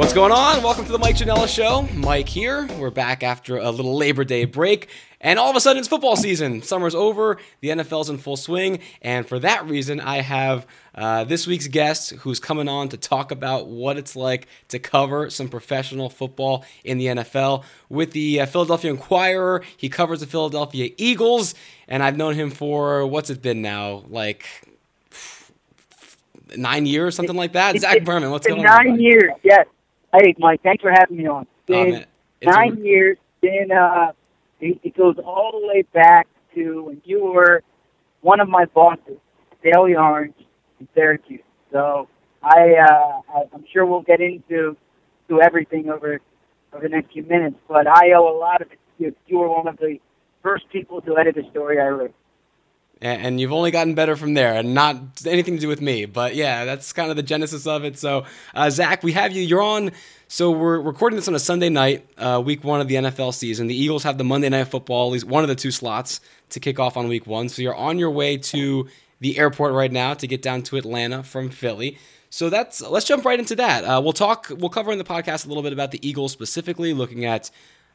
What's going on? Welcome to the Mike Janela Show. Mike here. We're back after a little Labor Day break. And all of a sudden, it's football season. Summer's over. The NFL's in full swing. And for that reason, I have uh, this week's guest who's coming on to talk about what it's like to cover some professional football in the NFL. With the uh, Philadelphia Inquirer, he covers the Philadelphia Eagles. And I've known him for, what's it been now? Like nine years, something like that. Zach Berman, what's going on? Nine years, yes. Hey, Mike, thanks for having me on. Been oh, nine a... years. Been uh, it, it goes all the way back to when you were one of my bosses, Daily Orange in Syracuse. So I, uh, I'm sure we'll get into to everything over over the next few minutes. But I owe a lot of it to you. You were one of the first people to edit the story I wrote and you've only gotten better from there and not anything to do with me but yeah that's kind of the genesis of it. So uh, zach we have you you're on so we're recording this on a sunday night uh, week one of the nfl season. The eagles have the monday night football at least one of the two slots to kick off on week one. So you're on your way to the airport right now to get down to atlanta from philly. So that's let's jump right into that. Uh, we'll talk we'll cover in the podcast a little bit about the eagles specifically looking at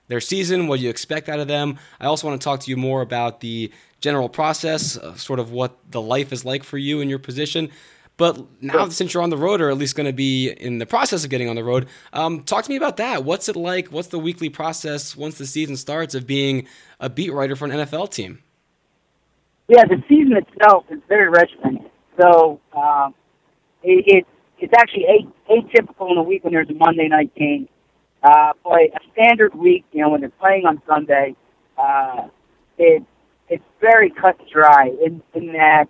their season, what you expect out of them. I also want to talk to you more about the general process, uh, sort of what the life is like for you in your position. But now, since you're on the road, or at least going to be in the process of getting on the road, um, talk to me about that. What's it like? What's the weekly process once the season starts of being a beat writer for an NFL team? Yeah, the season itself is very regimented. So um, it, it, it's actually atypical in a week when there's a Monday night game uh, a standard week, you know, when they're playing on Sunday, uh, it it's very cut dry in, in that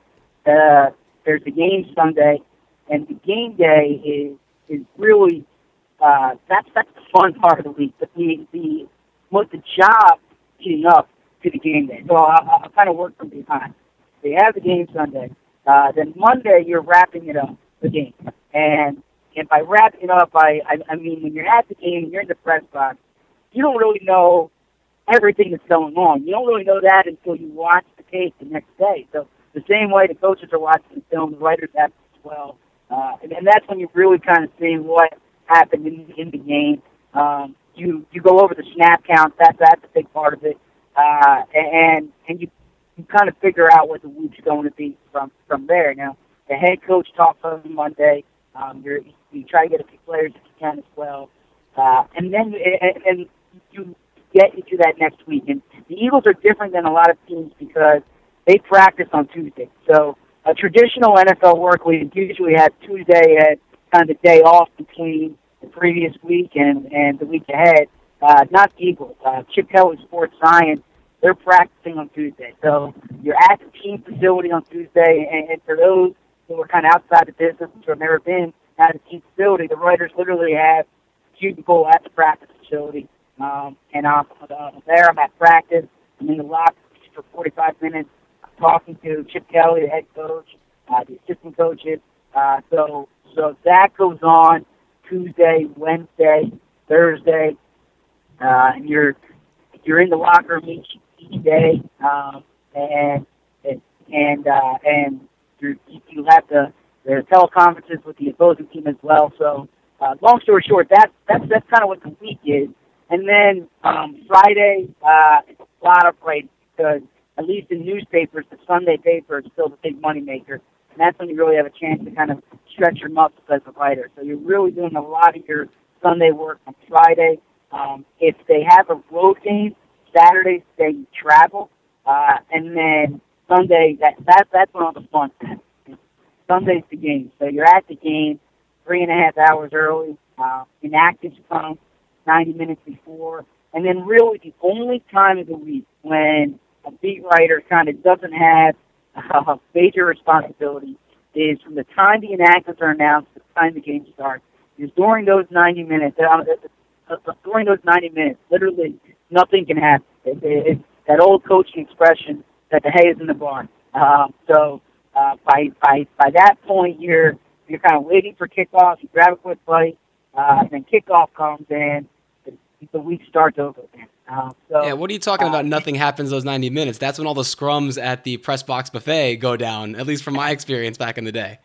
uh, there's a game Sunday, and the game day is is really uh, that's that's the fun part of the week. But the the what the job getting up to the game day. So I, I kind of work from behind. They have the game Sunday. Uh, then Monday you're wrapping it up the game, and and by wrapping up, I, I, I mean, when you're at the game, you're in the press box, you don't really know everything that's going on. You don't really know that until you watch the tape the next day. So the same way the coaches are watching the film, the writers have as well. Uh, and, and that's when you really kind of see what happened in, in the game. Um, you you go over the snap count. That that's a big part of it. Uh, and and you you kind of figure out what the week's going to be from from there. Now the head coach talks on Monday. Um, you're, you try to get a few players if you can as well, uh, and then and, and you get into that next week. And the Eagles are different than a lot of teams because they practice on Tuesday. So a traditional NFL work week usually has Tuesday as kind of the day off between the previous week and and the week ahead. Uh, not the Eagles. Uh, Chip Kelly Sports Science. They're practicing on Tuesday. So you're at the team facility on Tuesday, and, and for those who are kind of outside the business who have never been at a team facility. The writers literally have cubicle at the practice facility. Um, and I'm uh, there. I'm at practice. I'm in the locker for 45 minutes. I'm talking to Chip Kelly, the head coach, uh, the assistant coaches. Uh, so so that goes on Tuesday, Wednesday, Thursday, uh, and you're you're in the locker room each each day, um, and and uh, and you you have the the teleconferences with the opposing team as well. So, uh, long story short, that that's that's kind of what the week is. And then um, Friday, uh, a lot of writing because at least in newspapers, the Sunday paper is still the big money maker, and that's when you really have a chance to kind of stretch your muscles as a writer. So you're really doing a lot of your Sunday work on Friday. Um, if they have a road game, Saturday they travel, uh, and then Sunday, that, that that's when all the fun happens. Sunday's the game. So you're at the game three and a half hours early. Uh, inactive come 90 minutes before. And then really the only time of the week when a beat writer kind of doesn't have a major responsibility is from the time the inactives are announced to the time the game starts. Is during those 90 minutes, uh, uh, uh, during those 90 minutes, literally nothing can happen. It, it, it's that old coaching expression, that the hay is in the barn. Um, so uh, by by by that point, you're you're kind of waiting for kickoff. You grab a quick bite, uh, and then kickoff comes, in, and the, the week starts over again. Uh, so, yeah, what are you talking uh, about? Nothing happens those 90 minutes. That's when all the scrums at the press box buffet go down. At least from my experience back in the day.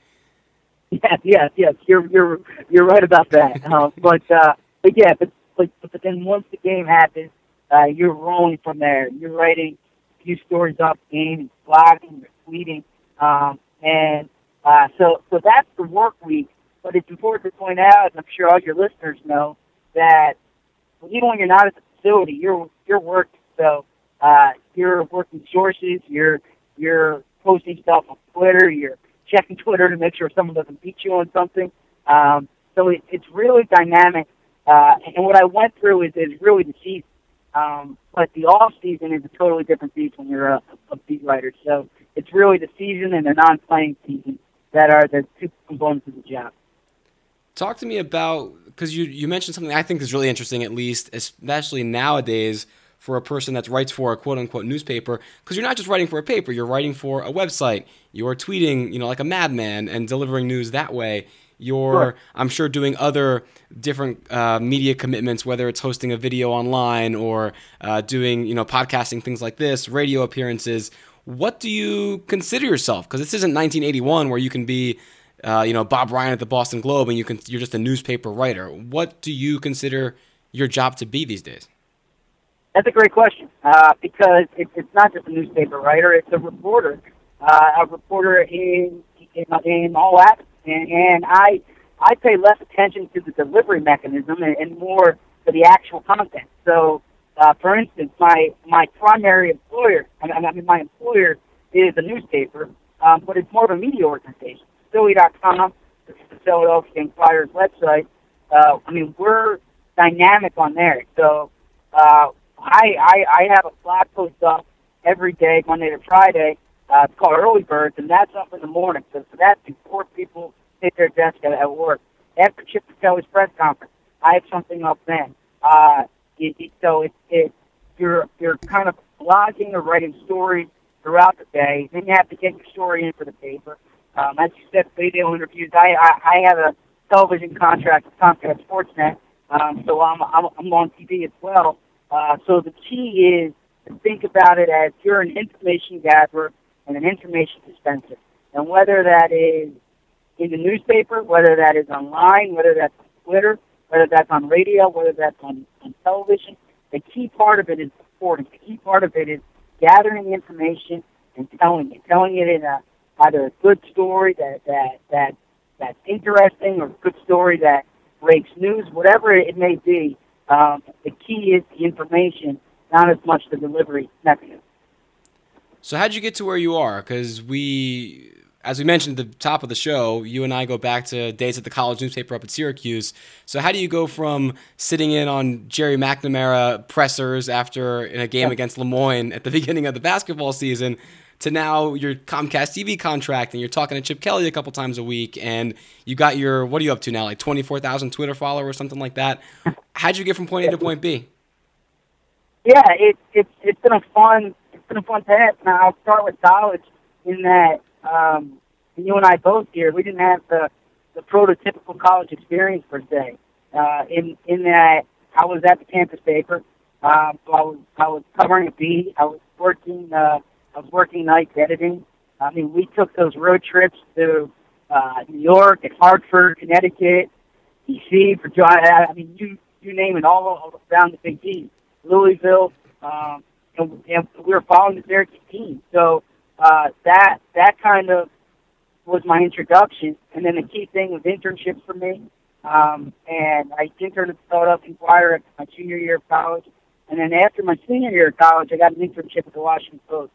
Yes, yes, yes. You're you're you're right about that. Uh, but uh, but yeah, but, but but then once the game happens, uh, you're rolling from there. You're writing a few stories off the game, blogging, tweeting, um, and uh, so so that's the work week. But it's important to point out, and I'm sure all your listeners know, that even when you're not at the facility, you're you're working. So uh, you're working sources. You're you're posting stuff on Twitter. You're checking Twitter to make sure someone doesn't beat you on something. Um, so it, it's really dynamic. Uh, and what I went through is, is really the season. Um, but the off season is a totally different beast when you're a, a beat writer. So it's really the season and the non-playing season that are the two components of the job. Talk to me about because you you mentioned something I think is really interesting, at least especially nowadays for a person that writes for a quote unquote newspaper because you're not just writing for a paper, you're writing for a website. You're tweeting, you know, like a madman and delivering news that way. You're, sure. I'm sure, doing other different uh, media commitments, whether it's hosting a video online or uh, doing, you know, podcasting, things like this, radio appearances. What do you consider yourself? Because this isn't 1981 where you can be, uh, you know, Bob Ryan at the Boston Globe and you can you're just a newspaper writer. What do you consider your job to be these days? That's a great question uh, because it, it's not just a newspaper writer; it's a reporter, uh, a reporter in in, in all aspects. And, and I I pay less attention to the delivery mechanism and, and more to the actual content. So, uh, for instance, my my primary employer, I mean, my employer is a newspaper, um, but it's more of a media organization. Philly.com, the Philadelphia Inquirer's website. Uh, I mean, we're dynamic on there. So uh, I, I I have a blog post up every day, Monday to Friday. Uh, it's called Early Birds, and that's up in the morning. So, so that's before people hit their desk at, at work. After Chip Kelly's press conference, I have something up then. Uh, so it's it, you're you're kind of blogging or writing stories throughout the day. Then you have to get your story in for the paper. Um, as you said, video interviews. I, I I have a television contract with Comcast Sportsnet, um, so I'm, I'm I'm on TV as well. Uh, so the key is to think about it as you're an information gatherer and an information dispenser. And whether that is in the newspaper, whether that is online, whether that's Twitter, whether that's on radio, whether that's on, on television, the key part of it is reporting. The key part of it is gathering information and telling it, telling it in a either a good story that that that that's interesting or a good story that breaks news, whatever it may be. Um, the key is the information, not as much the delivery mechanism. So, how'd you get to where you are? Because we, as we mentioned at the top of the show, you and I go back to days at the college newspaper up at Syracuse. So, how do you go from sitting in on Jerry McNamara pressers after in a game against Le Moyne at the beginning of the basketball season to now your Comcast TV contract and you're talking to Chip Kelly a couple times a week and you got your what are you up to now like 24,000 Twitter followers or something like that. How'd you get from point A to point B? Yeah, it, it, it's been a fun it's been a fun path. Now I'll start with college in that um, you and I both here we didn't have the the prototypical college experience per se. Uh, in in that I was at the campus paper. Um, so I was I was covering a beat. I was working uh, I was working nights editing. I mean, we took those road trips to uh, New York and Hartford, Connecticut, DC for John. I mean, you you name it, all around the Big East, Louisville, um, and, and we were following the Syracuse team. So uh, that that kind of was my introduction, and then the key thing was internships for me. Um, and I interned at the Philadelphia Inquirer at my junior year of college, and then after my senior year of college, I got an internship at the Washington Post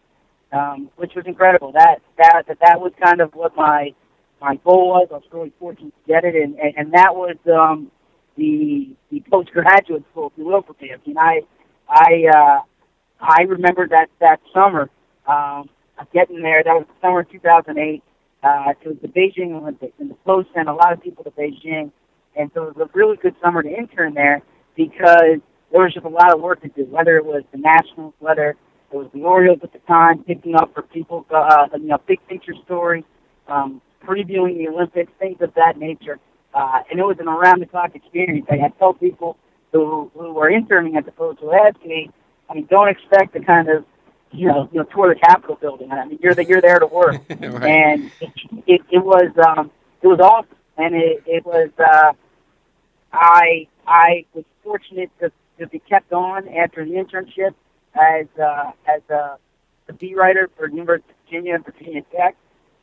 um, which was incredible. That that that that was kind of what my my goal was. I was really fortunate to get it, and and, and that was um, the the postgraduate school, if you will, for me. I mean, I I uh, I remember that that summer um, getting there. That was summer of 2008. Uh, it was the Beijing Olympics, and the Post sent a lot of people to Beijing, and so it was a really good summer to intern there because there was just a lot of work to do. Whether it was the Nationals, whether it was the Orioles at the time, picking up for people, uh, you know, big picture stories, um, previewing the Olympics, things of that nature. Uh, and it was an around-the-clock experience. I had told people who who were interning at the Post who asked me, I mean, don't expect the kind of you know, you know, tour the Capitol building. I mean, you're the, you're there to work, right. and it, it, it was um, it was awesome, and it it was. Uh, I I was fortunate to to be kept on after the internship as uh, as a, a beat writer for University of Virginia and Virginia Tech.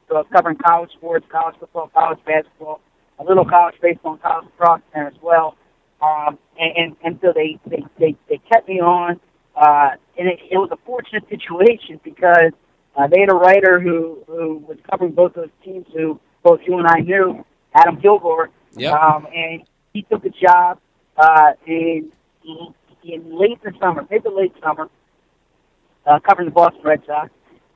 So I was covering college sports, college football, college basketball, a little college baseball, and college lacrosse there as well. Um, and, and and so they they they, they kept me on, uh, and it, it was a fortunate situation because uh, they had a writer who who was covering both those teams who both you and I knew, Adam Kilgore. Yep. Um, and he took a job uh, in in late in the summer, mid to late summer, uh, covering the Boston Red Sox,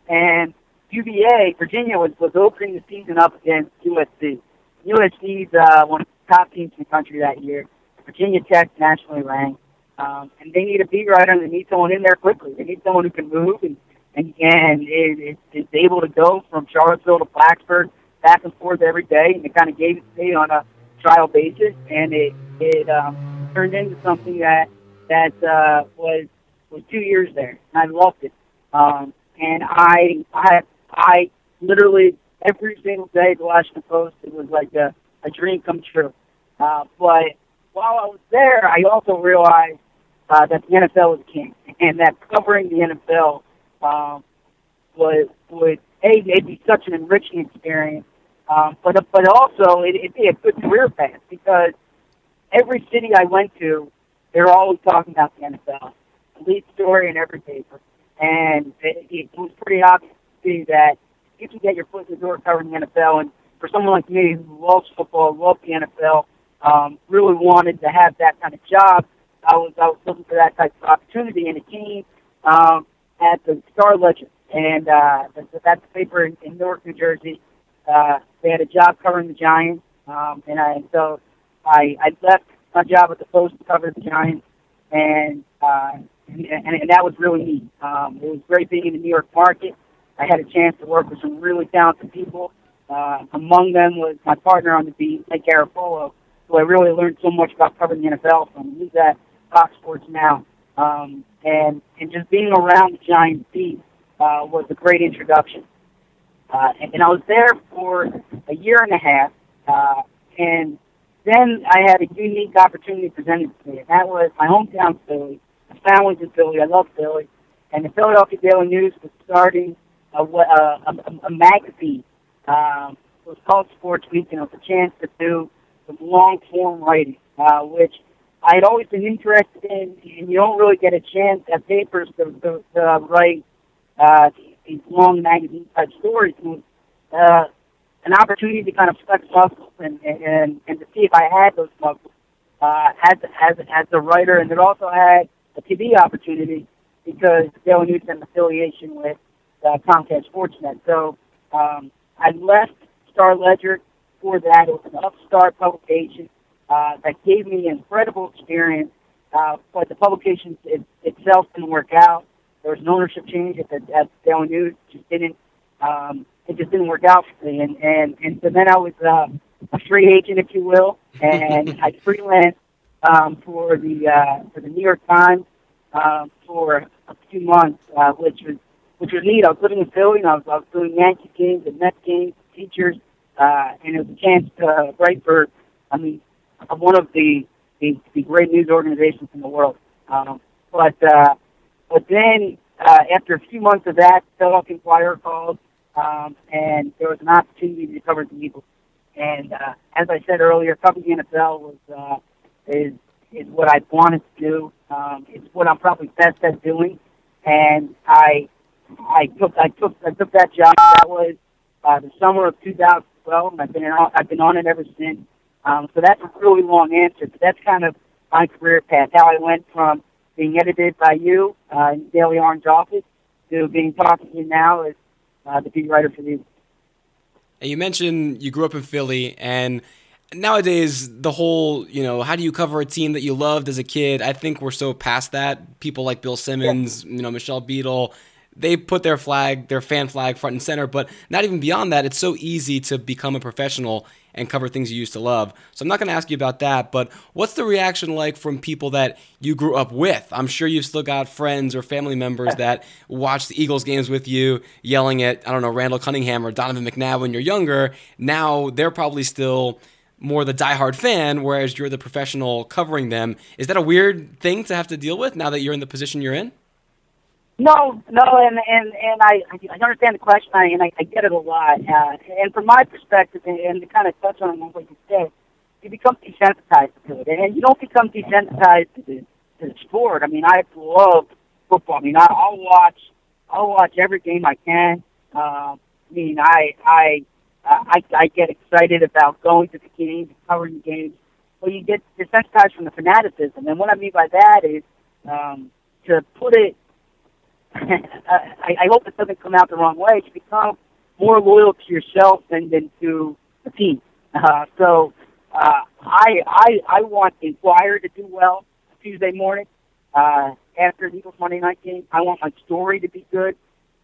and UVA, Virginia was was opening the season up against USC. USC's uh, one of the top teams in the country that year. Virginia Tech nationally ranked, um, and they need a beat writer and they need someone in there quickly. They need someone who can move and and and is, is able to go from Charlottesville to Blacksburg back and forth every day, and they kind of gave it to me on a trial basis, and it it um, turned into something that that uh, was was two years there, and I loved it. Um, and I I I literally every single day at the Washington Post, it was like a, a dream come true. Uh, but while I was there, I also realized uh, that the NFL was king, and that covering the NFL um, would would a it'd be such an enriching experience, um, but but also it, it'd be a good career path because every city I went to, they're always talking about the NFL, lead story in every paper, and it, it was pretty obvious to see that you can get your foot in the door covering the NFL, and for someone like me who loves football, loves the NFL, um, really wanted to have that kind of job. I was I was looking for that type of opportunity, and it came um, at the Star Ledger, and uh, that's, the paper in, in Newark, New Jersey. Uh, they had a job covering the Giants, um, and I so I I left my job at the Post to cover the Giants, and uh, and, and, that was really neat. Um, it was great being in the New York market. I had a chance to work with some really talented people. Uh, among them was my partner on the beat, Mike Garafolo, who I really learned so much about covering the NFL from. He's at Fox Sports now. Um, and, and just being around the Giants beat uh, was a great introduction. Uh, and, and I was there for a year and a half. Uh, and then I had a unique opportunity presented to me, and that was my hometown Philly. My family's in Philly. I love Philly. And the Philadelphia Daily News was starting a, a, a, a magazine. Um, it was called Sports Week, and it was a chance to do some long form writing, uh, which I had always been interested in, and you don't really get a chance at papers to, to, to write uh, these long magazine type stories. And, uh, an opportunity to kind of flex muscles and, and, and to see if I had those muscles uh, as, as, as a writer, and it also had a TV opportunity because Daily News had an affiliation with uh, Comcast Sportsnet. So um, I left Star Ledger for that. It was an upstart publication uh, that gave me incredible experience, uh, but the publication it, itself didn't work out. There was an ownership change at the at Daily News. It just didn't. Um, it just didn't work out for me, and and and so then I was uh, a free agent, if you will, and I freelanced um, for the uh, for the New York Times uh, for a few months, uh, which was which was neat. I was living in Philly, and I was, I was doing Yankee games and Mets games, features, uh, and it was a chance to write for, I mean, one of the the, the great news organizations in the world. Um, but uh, but then uh, after a few months of that, Philadelphia Inquirer called, um, and there was an opportunity to cover the Eagles. And uh, as I said earlier, covering the NFL was uh, is is what I wanted to do. Um, it's what I'm probably best at doing, and I I took I took I took that job. That was uh, the summer of 2012, and I've been on, I've been on it ever since. Um, so that's a really long answer, but that's kind of my career path. How I went from being edited by you uh, in Daily Orange office to being talking to you now as uh, the beat writer for the. And you mentioned you grew up in Philly, and nowadays the whole you know how do you cover a team that you loved as a kid? I think we're so past that. People like Bill Simmons, yeah. you know Michelle Beadle they put their flag, their fan flag front and center. But not even beyond that, it's so easy to become a professional and cover things you used to love. So I'm not going to ask you about that, but what's the reaction like from people that you grew up with? I'm sure you've still got friends or family members that watch the Eagles games with you, yelling at, I don't know, Randall Cunningham or Donovan McNabb when you're younger. Now they're probably still more the diehard fan, whereas you're the professional covering them. Is that a weird thing to have to deal with now that you're in the position you're in? No, no, and and and I I understand the question, and I, I get it a lot. Uh, and from my perspective, and, and to kind of touch on what you said, you become desensitized to it, and you don't become desensitized to the to the sport. I mean, I love football. I mean, I, I'll watch I'll watch every game I can. Uh, I mean, I I I I get excited about going to the games, covering the games. Well, you get desensitized from the fanaticism, and what I mean by that is um, to put it I, I hope it doesn't come out the wrong way. To become more loyal to yourself than, than to the team. Uh, so uh, I I I want Inquirer to do well Tuesday morning uh, after the Eagles Monday night game. I want my story to be good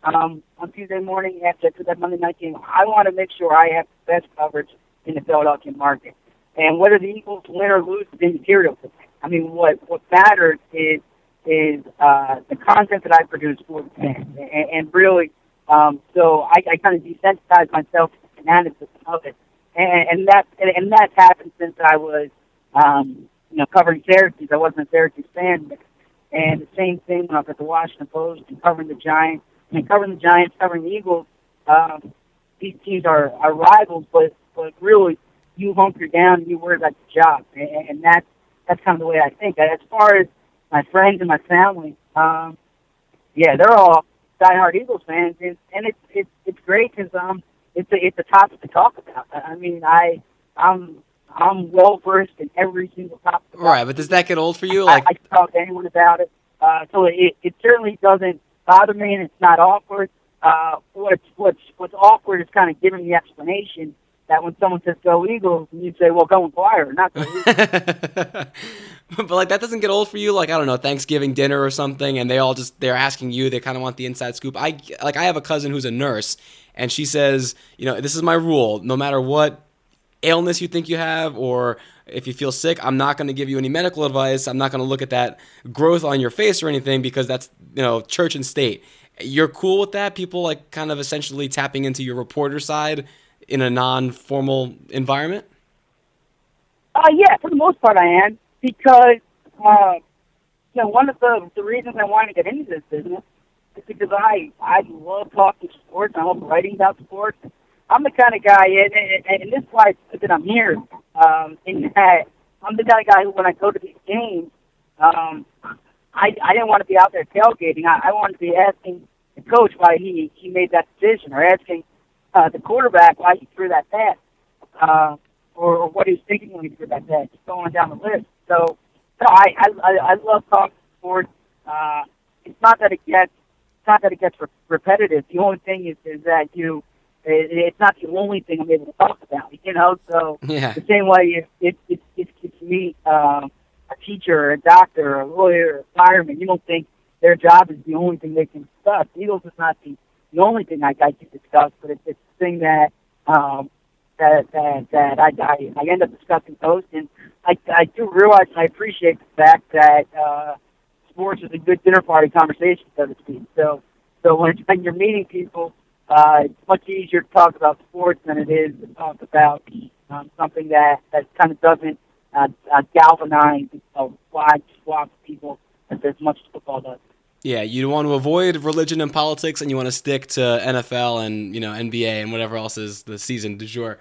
um, on Tuesday morning after, after that Monday night game. I want to make sure I have the best coverage in the Philadelphia market. And whether the Eagles win or lose is immaterial. I mean, what what matters is is uh, the content that I produce for the fans, and, and really, um, so I, I kind of desensitize myself to the fanaticism of it, and, and that and, and that's happened since I was, um, you know, covering Syracuse. I wasn't a Syracuse fan, but, and the same thing when I was at the Washington Post and covering the Giants. I mean, covering the Giants, covering the Eagles. Um, these teams are, are rivals, but but really, you hunker down and you worry about your job, and, and that's that's kind of the way I think. As far as my friends and my family, um, yeah, they're all diehard Eagles fans, and and it's it's it's great because um it's a it's a topic to talk about. I mean, I I'm I'm well versed in every single topic. Right, but does that get old for you? Like I, I can talk to anyone about it, uh, so it it certainly doesn't bother me, and it's not awkward. Uh, what's what's what's awkward is kind of giving the explanation that when someone says go Eagles, and you say, well, go Inquirer, not go but like that doesn't get old for you. Like I don't know, Thanksgiving dinner or something, and they all just they're asking you. They kind of want the inside scoop. I like I have a cousin who's a nurse, and she says, you know, this is my rule. No matter what illness you think you have, or if you feel sick, I'm not going to give you any medical advice. I'm not going to look at that growth on your face or anything because that's you know church and state. You're cool with that? People like kind of essentially tapping into your reporter side in a non-formal environment? Uh, yeah, for the most part, I am because uh, you know one of the the reasons I wanted to get into this business is because I I love talking sports. I love writing about sports. I'm the kind of guy, and, and, this is why that I'm here. Um, in that I'm the kind of guy who, when I go to these games, um, I I didn't want to be out there tailgating. I, I wanted to be asking the coach why he he made that decision, or asking uh, the quarterback why he threw that pass, uh, or, or what he was thinking when he threw that pass, just going down the list. So, no, I I, I love talking sports. Uh, it's not that it gets it's not that it gets re- repetitive. The only thing is is that you it, it's not the only thing I'm able to talk about. You know, so yeah. the same way if if if, if you meet uh, a teacher, or a doctor, or a lawyer, or a fireman, you don't think their job is the only thing they can discuss. Eagles is not the the only thing I, I can discuss, but it's, it's the thing that um, that that, that I, I I end up discussing most, and I I do realize and I appreciate the fact that uh, sports is a good dinner party conversation, so to speak. So so when when you're meeting people, uh, it's much easier to talk about sports than it is to talk about um, something that that kind of doesn't uh, uh, galvanize a wide swath of people as much as football does. Yeah, you want to avoid religion and politics, and you want to stick to NFL and you know NBA and whatever else is the season du jour.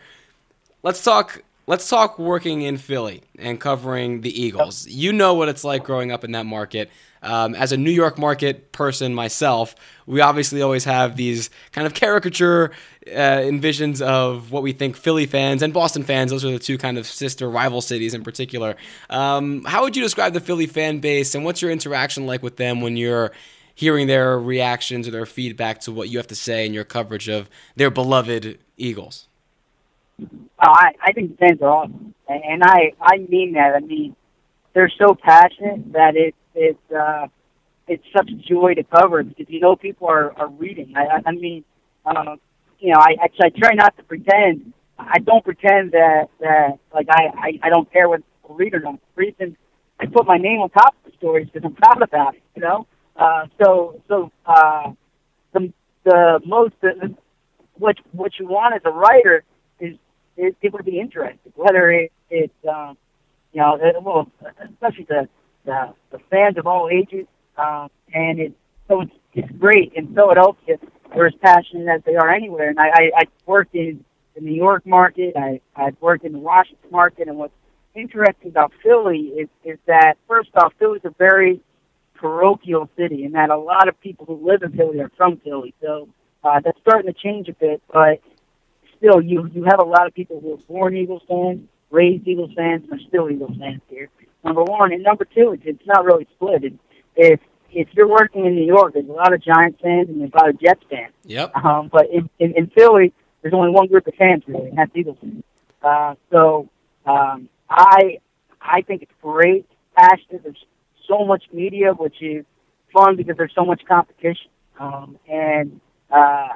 Let's talk. Let's talk working in Philly and covering the Eagles. You know what it's like growing up in that market. Um, as a New York market person myself, we obviously always have these kind of caricature uh, envisions of what we think Philly fans and Boston fans, those are the two kind of sister rival cities in particular. Um, how would you describe the Philly fan base and what's your interaction like with them when you're hearing their reactions or their feedback to what you have to say in your coverage of their beloved Eagles? Oh, I, I think fans are awesome. And I, I mean that. I mean, they're so passionate that it, it's, uh, it's such a joy to cover because you know people are are reading. I I, mean, uh, you know, I, I I try not to pretend. I don't pretend that that like I I, I don't care what people read or not. The reason I put my name on top of the stories because I'm proud about it. You know, uh, so so uh, the the most the, what what you want as a writer is people be interested, whether it it's um, you know it, well especially the, the the fans of all ages, um, and it so it's it's great in Philadelphia. They're as passionate as they are anywhere, and I I, I worked in the New York market. I I've worked in the Washington market, and what's interesting about Philly is is that first off, Philly's a very parochial city, and that a lot of people who live in Philly are from Philly. So uh, that's starting to change a bit, but still, you you have a lot of people who are born Eagles fans, raised Eagles fans, and are still Eagles fans here. Number one, and number two, it's, it's not really split. It, if if you're working in New York, there's a lot of Giants fans and there's a lot of Jets fans. Yep. Um, but in, in in Philly, there's only one group of fans really, and that's Eagles fans. Uh, so um, I I think it's great, passionate. There's so much media, which is fun because there's so much competition, um, and uh,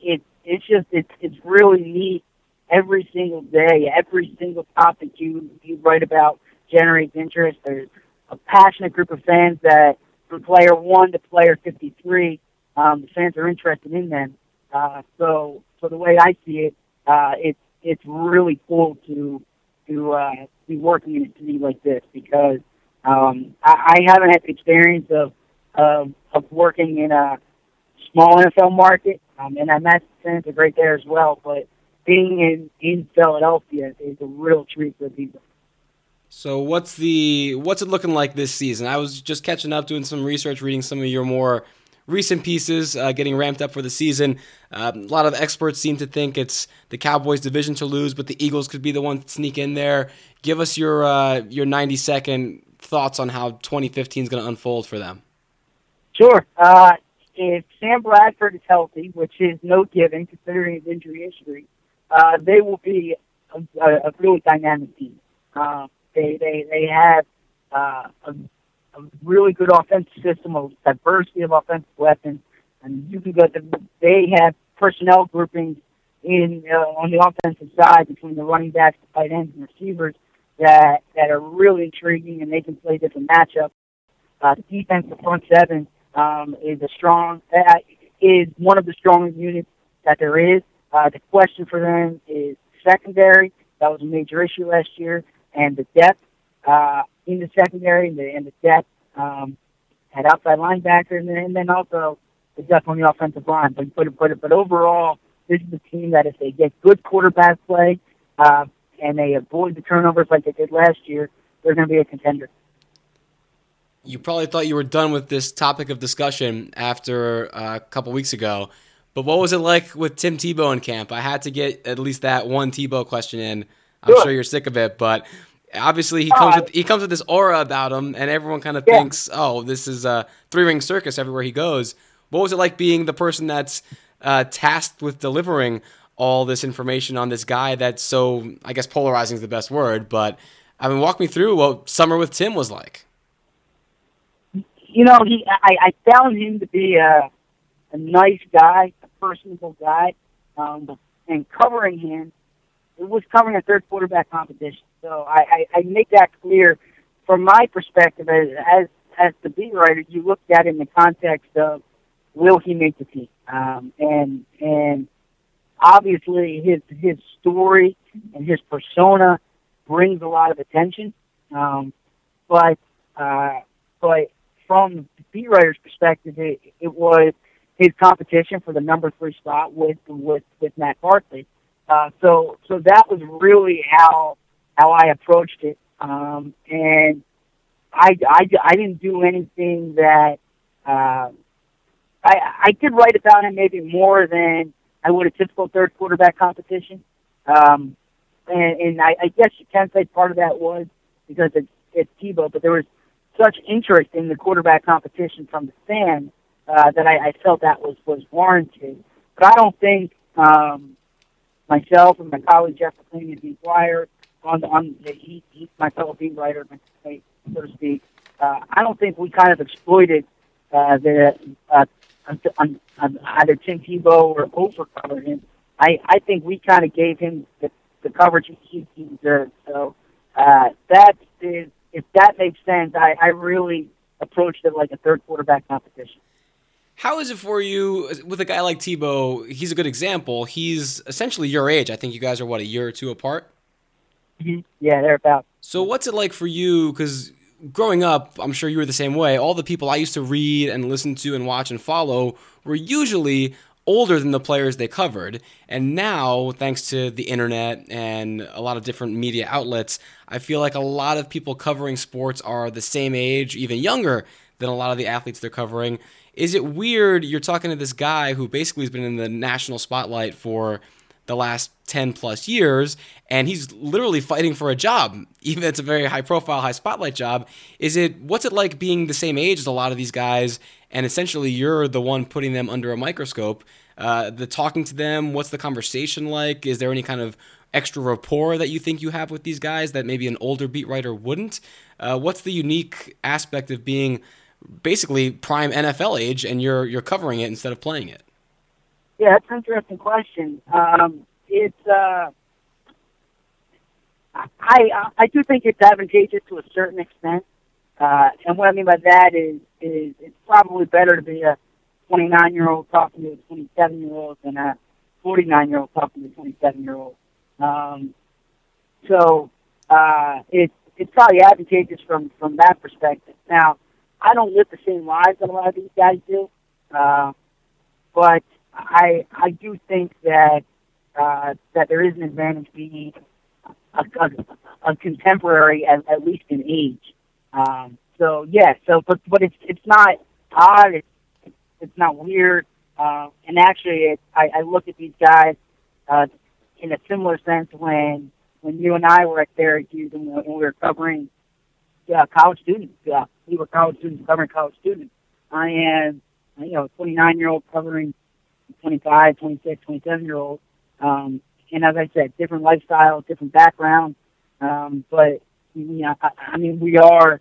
it it's just it's it's really neat. Every single day, every single topic you you write about generates interest. There's a passionate group of fans that from player one to player 53, um, the fans are interested in them. Uh, so so the way I see it, uh, it's it's really cool to to uh, be working in a city like this because um, I, I haven't had the experience of of, of working in a small NFL market, um, and I'm at fans are great there as well. But being in in Philadelphia is a real treat for people. So what's the what's it looking like this season? I was just catching up, doing some research, reading some of your more recent pieces, uh, getting ramped up for the season. Uh, a lot of experts seem to think it's the Cowboys' division to lose, but the Eagles could be the one to sneak in there. Give us your uh, your 90 second thoughts on how 2015 is going to unfold for them. Sure. If Sam Bradford is healthy, which is no given considering his injury history, uh, they will be a, a, really dynamic team. Uh, they they they have uh, a, a really good offensive system, a diversity of offensive weapons, and you can go. To, they have personnel groupings in uh, on the offensive side between the running backs, the tight ends, and receivers that that are really intriguing, and they can play different matchups. Uh, the defense, the front seven, um, is a strong uh, is one of the strongest units that there is. Uh, the question for them is secondary. That was a major issue last year, and the depth uh, in the secondary and the, and the depth um, at outside linebacker, and then, and then also the depth on the offensive line. But but but but overall, this is a team that if they get good quarterback play uh, and they avoid the turnovers like they did last year, they're going to be a contender you probably thought you were done with this topic of discussion after uh, a couple weeks ago. But what was it like with Tim Tebow in camp? I had to get at least that one Tebow question in. I'm sure, sure you're sick of it, but obviously he comes uh, with he comes with this aura about him, and everyone kind of yeah. thinks, "Oh, this is a three ring circus everywhere he goes." What was it like being the person that's uh, tasked with delivering all this information on this guy that's so, I guess, polarizing is the best word, but I mean, walk me through what summer with Tim was like you know, he I, I found him to be a a nice guy, a personable guy, um, and covering him. It was covering a third quarterback competition, so I, I, I make that clear from my perspective as as as the beat writer. You look at it in the context of will he make the team, um, and and obviously his his story and his persona brings a lot of attention, um, but uh, but from the beat writer's perspective, it, it was his competition for the number three spot with with with Matt Barkley. Uh, so so that was really how how I approached it, um, and I, I I didn't do anything that uh, I I did write about him maybe more than I would a typical third quarterback competition. Um, and, and I, I guess you can say part of that was because it's, it's Tebow, but there was such interest in the quarterback competition from the fans uh, that I, I felt that was was warranted. But I don't think um, myself and my colleague Jeff McLane and Dwyer on on the, he, he's my fellow beat writer, so to speak. Uh, I don't think we kind of exploited uh, that uh, um, um, either Tim Tebow or Ofer covered him. I, I think we kind of gave him the, the coverage he, he deserved. So uh, that is, if that makes sense, I, I really approached it like a third quarterback competition. How is it for you with a guy like Tebow? He's a good example. He's essentially your age. I think you guys are what a year or two apart. Mm-hmm. Yeah, they're about. So what's it like for you? Because growing up, I'm sure you were the same way. All the people I used to read and listen to and watch and follow were usually older than the players they covered. And now, thanks to the internet and a lot of different media outlets, I feel like a lot of people covering sports are the same age, even younger than a lot of the athletes they're covering. Is it weird you're talking to this guy who basically has been in the national spotlight for the last 10 plus years and he's literally fighting for a job even it's a very high profile high spotlight job is it what's it like being the same age as a lot of these guys and essentially you're the one putting them under a microscope. Uh, the talking to them what's the conversation like? Is there any kind of extra rapport that you think you have with these guys that maybe an older beat writer wouldn't? Uh, what's the unique aspect of being basically prime nfl age and you're you're covering it instead of playing it? Yeah, that's an interesting question. Um, it's uh, I I do think it's advantageous to a certain extent, uh, and what I mean by that is is it's probably better to be a 29 year old talking to a 27 year old than a 49 year old talking to a 27 year old. Um, so uh, it's it's probably advantageous from from that perspective. Now, I don't live the same lives that a lot of these guys do, uh, but I I do think that uh, that there is an advantage being a, a, a contemporary, at, at least in age. Um, so yeah, so but but it's it's not odd. It's it's not weird. Uh, and actually, it, I, I look at these guys uh, in a similar sense when when you and I were at Syracuse and, and we were covering uh, college students. Uh, we were college students covering college students. I am, you know, a 29 year old covering 25, 26, 27 year olds. Um, and as I said, different lifestyle, different background. Um, but you know, I, I mean, we are,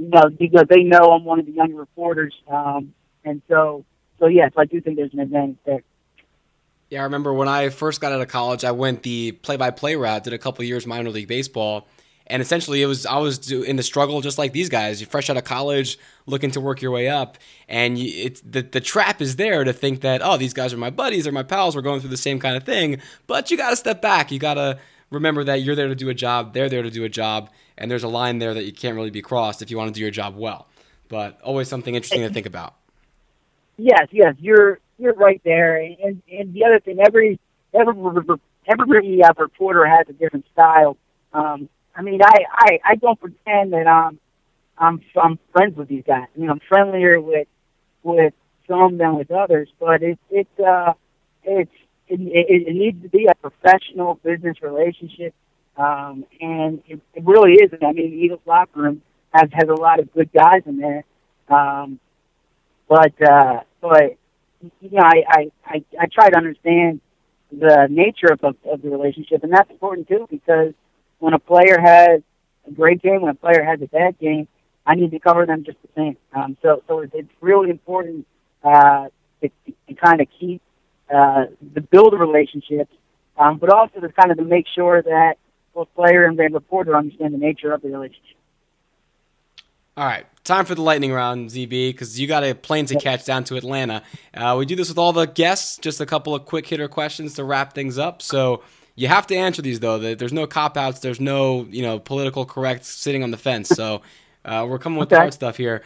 you know, because they know I'm one of the younger reporters, um, and so, so yes, I do think there's an advantage there. Yeah, I remember when I first got out of college, I went the play-by-play route. Did a couple years minor league baseball, and essentially, it was I was in the struggle just like these guys. You're fresh out of college, looking to work your way up, and you, it's the the trap is there to think that oh these guys are my buddies or my pals. We're going through the same kind of thing, but you got to step back. You got to remember that you're there to do a job. They're there to do a job, and there's a line there that you can't really be crossed if you want to do your job well. But always something interesting to think about. Yes, yes, you're you're right there, and and the other thing, every every every uh, reporter has a different style. Um, I mean, I, I, I don't pretend that I'm, I'm, I'm friends with these guys. I mean, I'm friendlier with, with some than with others, but it it's, uh, it's, it, it, it needs to be a professional business relationship. Um, and it, it really is. I mean, Eagles locker room has, has a lot of good guys in there. Um, but, uh, but, you know, I, I, I, I try to understand the nature of, of, of the relationship, and that's important too, because when a player has a great game, when a player has a bad game, I need to cover them just the same. Um, so, so it's really important uh, to, to kind of keep uh, the build relationships, um, but also to kind of to make sure that both player and reporter understand the nature of the relationship. All right, time for the lightning round, ZB, because you got a plane to catch down to Atlanta. Uh, we do this with all the guests. Just a couple of quick hitter questions to wrap things up. So you have to answer these though. There's no cop outs. There's no you know political correct sitting on the fence. So uh, we're coming with okay. the hard stuff here.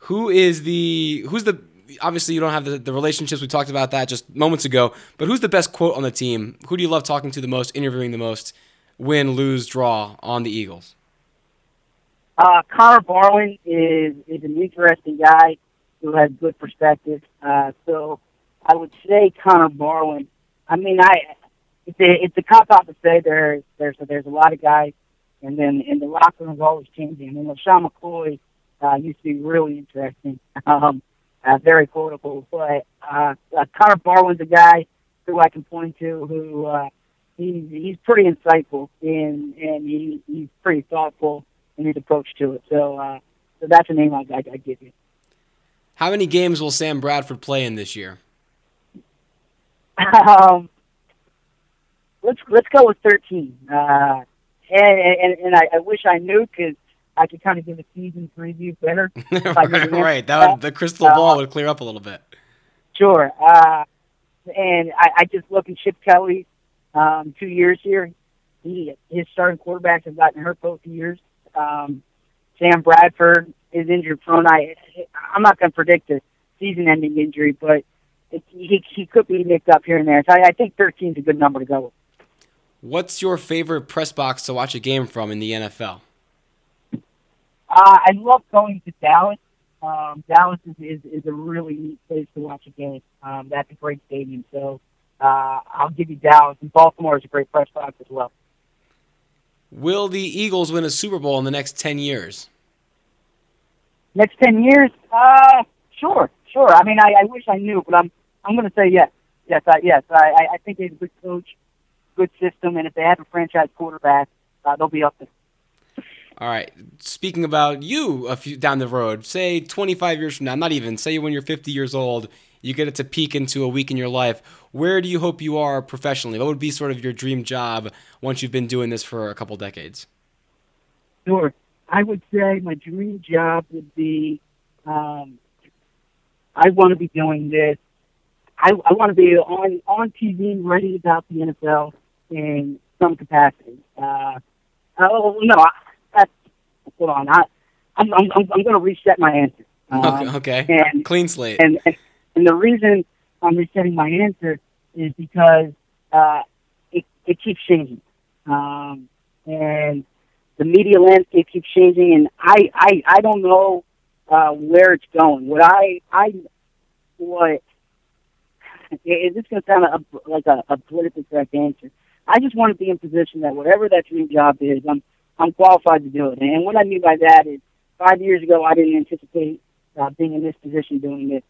Who is the who's the obviously you don't have the, the relationships we talked about that just moments ago. But who's the best quote on the team? Who do you love talking to the most, interviewing the most? Win, lose, draw on the Eagles. Uh, Connor Barwin is is an interesting guy who has good perspective. Uh, so I would say Connor Barwin. I mean, I it's a it's a cop out to say there's there's a, there's a lot of guys, and then and the locker room's always changing. I mean, LeSean McCoy uh, used to be really interesting, um, uh, very quotable. But uh, uh, Connor Barwin's a guy who I can point to who uh, he's he's pretty insightful and and he, he's pretty thoughtful in his approach to it. So uh, so that's a name I I, I give you. How many games will Sam Bradford play in this year? Um, let's let's go with thirteen. Uh, and and, and I, I wish I knew because I could kind of give a season preview better. right, right. That would, the crystal ball uh, would clear up a little bit. Sure. Uh, and I, I just look at Chip Kelly, um, two years here. He his starting quarterbacks have gotten hurt both years. Um, Sam Bradford is injured prone. I I'm not going to predict a season-ending injury, but it, he he could be nicked up here and there. So I, I think 13 is a good number to go with. What's your favorite press box to watch a game from in the NFL? Uh, I love going to Dallas. Um, Dallas is, is, is a really neat place to watch a game. Um, that's a great stadium. So uh, I'll give you Dallas. And Baltimore is a great press box as well. Will the Eagles win a Super Bowl in the next 10 years? Next 10 years? Uh, sure, sure. I mean, I, I wish I knew, but I'm I'm going to say yes. Yes, I, yes. I, I think they have a good coach, good system, and if they have a franchise quarterback, uh, they'll be up there. All right. Speaking about you a few down the road, say 25 years from now, not even, say when you're 50 years old, you get it to peek into a week in your life. Where do you hope you are professionally? What would be sort of your dream job once you've been doing this for a couple decades? Sure. I would say my dream job would be um, I want to be doing this. I, I want to be on on TV, writing about the NFL in some capacity. Uh, oh no, I, that's hold on. I, I'm I'm I'm, going to reset my answer. Um, okay. And, Clean slate. And, and and the reason I'm resetting my answer is because uh, it it keeps changing, um, and the media landscape keeps changing, and I I I don't know uh, where it's going. What I I what is this going to sound a, like a, a politically correct answer? I just want to be in position that whatever that dream job is, I'm I'm qualified to do it. And what I mean by that is, five years ago, I didn't anticipate uh, being in this position doing it.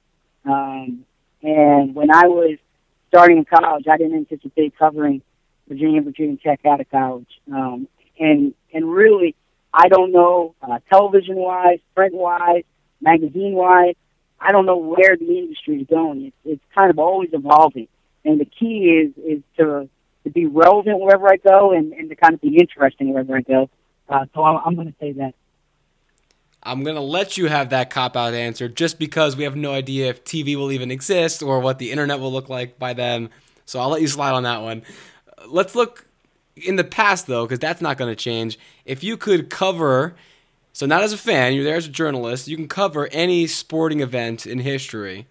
Um, and when I was starting in college, I didn't anticipate covering Virginia, Virginia Tech out of college. Um, and and really, I don't know uh, television wise, print wise, magazine wise. I don't know where the industry is going. It's it's kind of always evolving, and the key is is to to be relevant wherever I go, and and to kind of be interesting wherever I go. Uh, so I'm, I'm going to say that. I'm going to let you have that cop out answer just because we have no idea if TV will even exist or what the internet will look like by then. So I'll let you slide on that one. Let's look in the past, though, because that's not going to change. If you could cover, so not as a fan, you're there as a journalist, you can cover any sporting event in history.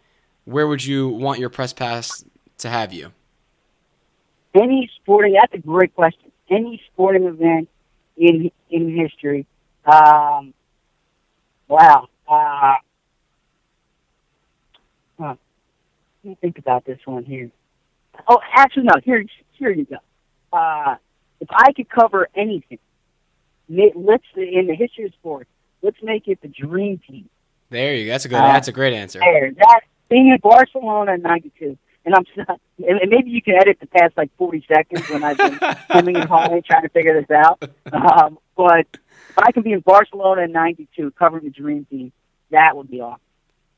Where would you want your press pass to have you? Any sporting, that's a great question. Any sporting event in in history. Um, wow. Uh, huh. Let me think about this one here. Oh, actually, no. Here, here you go. Uh, if I could cover anything, let's in the history of sports, let's make it the dream team. There you go. That's a good. Uh, that's a great answer. There, that being in Barcelona in '92, and I'm and maybe you can edit the past like 40 seconds when I've been coming and trying to figure this out. Um, but if I can be in Barcelona in '92 covering the dream team, that would be awesome.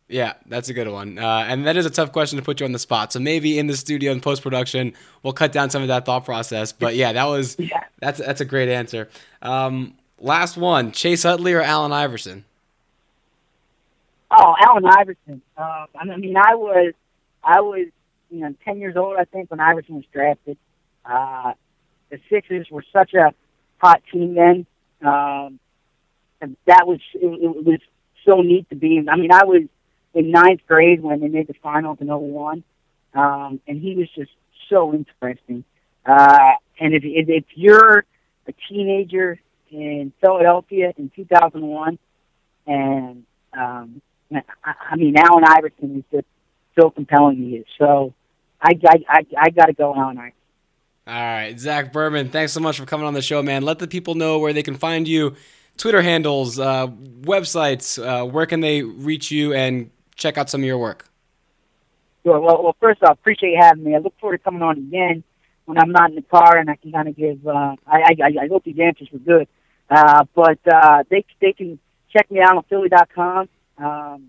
Yeah, that's a good one. Uh, and that is a tough question to put you on the spot. So maybe in the studio in post production, we'll cut down some of that thought process. But yeah, that was yeah. that's that's a great answer. Um, last one: Chase Utley or Allen Iverson? Oh, Allen Iverson. Uh, I mean, I was I was you know ten years old, I think, when Iverson was drafted. Uh, the Sixers were such a hot team then, um, and that was it, it was so neat to be. I mean, I was in ninth grade when they made the finals in 01. Um, and he was just so interesting. Uh, and if, if, if you're a teenager in Philadelphia in 2001, and um, I, I mean, Allen Iverson is just so compelling he is. So I, I, I, I got to go Allen Iverson. All right, Zach Berman, thanks so much for coming on the show, man. Let the people know where they can find you, Twitter handles, uh, websites. Uh, where can they reach you and check out some of your work. Sure. Well, well, first off, appreciate having me. I look forward to coming on again when I'm not in the car and I can kind of give. Uh, I, I I hope these answers were good. Uh, but uh, they they can check me out on Philly.com. Um,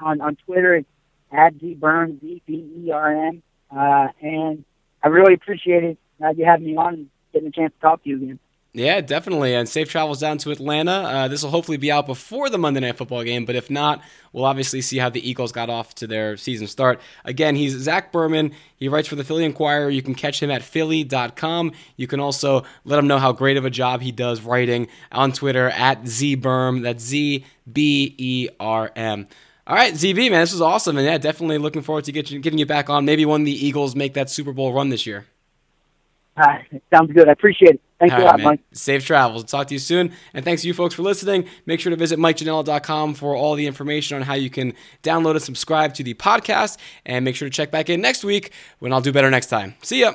on, on Twitter. It's at Z Berm, Z B E R M. Uh, and I really appreciate it. Glad you having me on getting a chance to talk to you again. Yeah, definitely. And safe travels down to Atlanta. Uh, this will hopefully be out before the Monday Night Football game, but if not, we'll obviously see how the Eagles got off to their season start. Again, he's Zach Berman. He writes for the Philly Inquirer. You can catch him at philly.com. You can also let him know how great of a job he does writing on Twitter at ZBerm. That's Z B E R M. All right, ZB, man, this was awesome. And yeah, definitely looking forward to get you, getting you back on. Maybe when the Eagles make that Super Bowl run this year. Uh, sounds good. I appreciate it. Thanks All a lot, man. Mike. Safe travels. Talk to you soon. And thanks to you folks for listening. Make sure to visit MikeJanella.com for all the information on how you can download and subscribe to the podcast. And make sure to check back in next week when I'll do better next time. See ya.